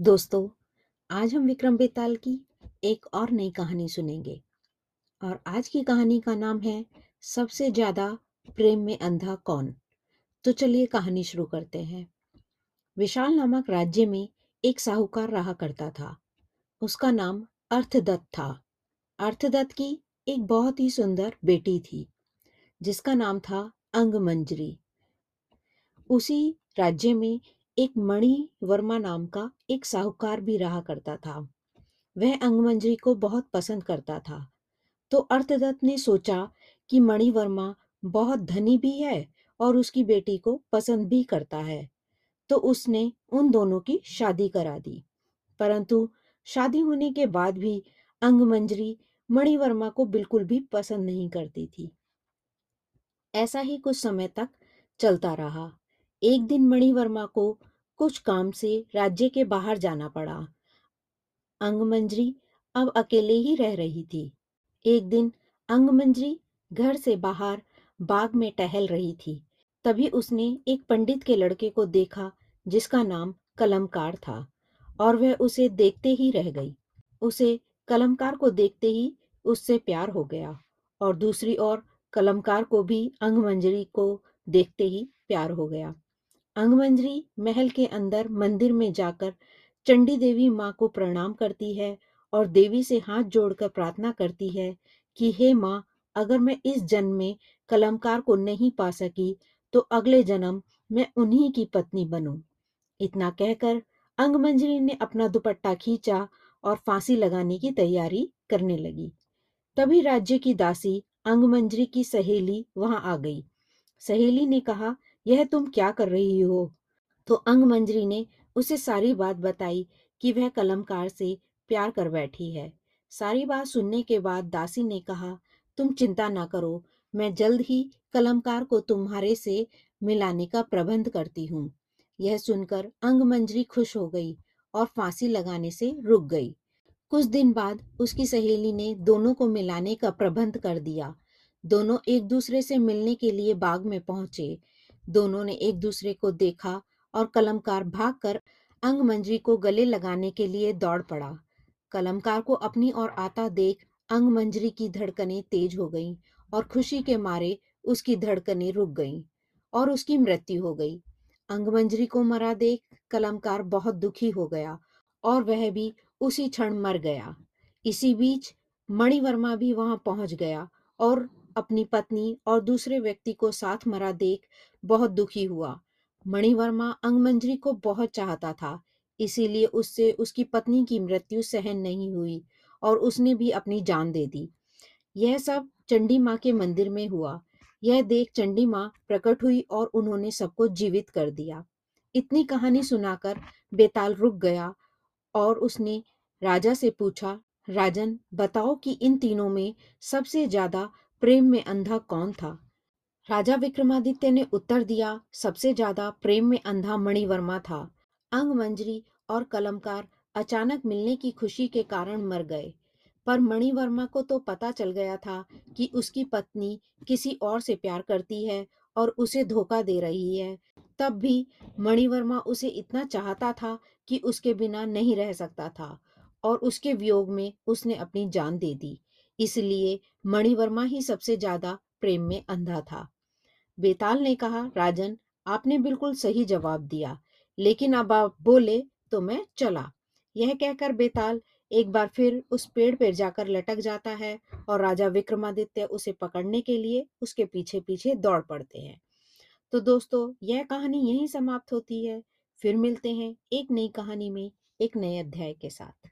दोस्तों, आज हम विक्रम बेताल की एक और नई कहानी सुनेंगे। और आज की कहानी का नाम है, सबसे ज़्यादा प्रेम में अंधा कौन? तो चलिए कहानी शुरू करते हैं। विशाल नामक राज्य में एक साहूकार रहा करता था। उसका नाम अर्थदत्त था। अर्थदत्त की एक बहुत ही सुंदर बेटी थी, जिसका नाम था अंगमंजरी। उसी राज्य में एक मणि वर्मा नाम का एक साहूकार भी रहा करता था। वह अंगमंजरी को बहुत पसंद करता था। तो अर्थदत्त ने सोचा कि मणि वर्मा बहुत धनी भी है और उसकी बेटी को पसंद भी करता है। तो उसने उन दोनों की शादी करा दी। परंतु शादी होने के बाद भी अंगमंजरी मणिवर्मा को बिल्कुल भी पसंद नहीं करती थी। ऐसा ही कुछ समय तक चलता रहा। एक दिन मणिवर्मा को कुछ काम से राज्य के बाहर जाना पड़ा। अंगमंजरी अब अकेले ही रह रही थी। एक दिन अंगमंजरी घर से बाहर बाग में टहल रही थी। तभी उसने एक पंडित के लड़के को देखा, जिसका नाम कलमकार था, और वह उसे देखते ही रह गई। उसे कलमकार को देखते ही उससे प्यार हो गया, और दूसरी ओर कलमकार को भी अंगमंजरी को देखते ही प्यार हो गया। अंगमंजरी महल के अंदर मंदिर में जाकर चंडी देवी माँ को प्रणाम करती है और देवी से हाथ जोड़कर प्रार्थना करती है कि, हे माँ, अगर मैं इस जन्म में कलमकार को नहीं पा सकी तो अगले जन्म मैं उन्हीं की पत्नी बनूं। इतना कहकर अंगमंजरी ने अपना दुपट्टा खींचा और फांसी लगाने की तैयारी करने लगी तभी राज्य की दासी अंगमंजरी की सहेली वहाँ आ गई सहेली ने कहा यह तुम क्या कर रही हो? तो अंगमंजरी ने उसे सारी बात बताई कि वह कलमकार से प्यार कर बैठी है। सारी बात सुनने के बाद दासी ने कहा, तुम चिंता ना करो, मैं जल्द ही कलमकार को तुम्हारे से मिलाने का प्रबंध करती हूँ। यह सुनकर अंगमंजरी खुश हो गई और फांसी लगाने से रुक गई। कुछ दिन बाद उसकी सहेली ने दोनों को मिलाने का प्रबंध कर दिया। दोनों एक दूसरे से मिलने के लिए बाग में पहुँचे दोनों ने एक दूसरे को देखा और कलमकार भागकर अंगमंजरी को गले लगाने के लिए दौड़ पड़ा। कलमकार को अपनी ओर आता देख अंगमंजरी की धड़कनें तेज हो गईं और खुशी के मारे उसकी धड़कनें रुक गईं और उसकी मृत्यु हो गई। अंगमंजरी को मरा देख कलमकार बहुत दुखी हो गया और वह भी उसी क्षण मर गया। इसी बीच मणिवर्मा भी वहाँ पहुँच गया और अपनी पत्नी और दूसरे व्यक्ति को साथ मरा देख बहुत दुखी हुआ। मणिवर्मा अंगमंजरी को बहुत चाहता था, इसीलिए उससे उसकी पत्नी की मृत्यु सहन नहीं हुई और उसने भी अपनी जान दे दी। यह सब चंडी माँ के मंदिर में हुआ। यह देख चंडी माँ प्रकट हुई और उन्होंने सबको जीवित कर दिया। इतनी कहानी सुनाकर बेताल रुक गया और उसने राजा से पूछा, राजन, बताओ कि इन तीनों में सबसे ज़्यादा प्रेम में अंधा कौन था? राजा विक्रमादित्य ने उत्तर दिया, सबसे ज़्यादा प्रेम में अंधा मणिवर्मा था। अंग मंजरी और कलमकार अचानक मिलने की खुशी के कारण मर गए। पर मणिवर्मा को तो पता चल गया था कि उसकी पत्नी किसी और से प्यार करती है और उसे धोखा दे रही है। तब भी मणिवर्मा उसे इतना चाहता था कि उसके बिना नहीं रह सकता था और उसके वियोग में उसने अपनी जान दे दी। इसलिए मणिवर्मा ही सबसे ज़्यादा प्रेम में अंधा था। बेताल ने कहा, राजन, आपने बिल्कुल सही जवाब दिया, लेकिन अब आप बोले तो मैं चला। यह कहकर बेताल एक बार फिर उस पेड़ पर जाकर लटक जाता है और राजा विक्रमादित्य उसे पकड़ने के लिए उसके पीछे पीछे दौड़ पड़ते हैं। तो दोस्तों, यह कहानी यहीं समाप्त होती है। फिर मिलते हैं एक नई कहानी में, एक नए अध्याय के साथ।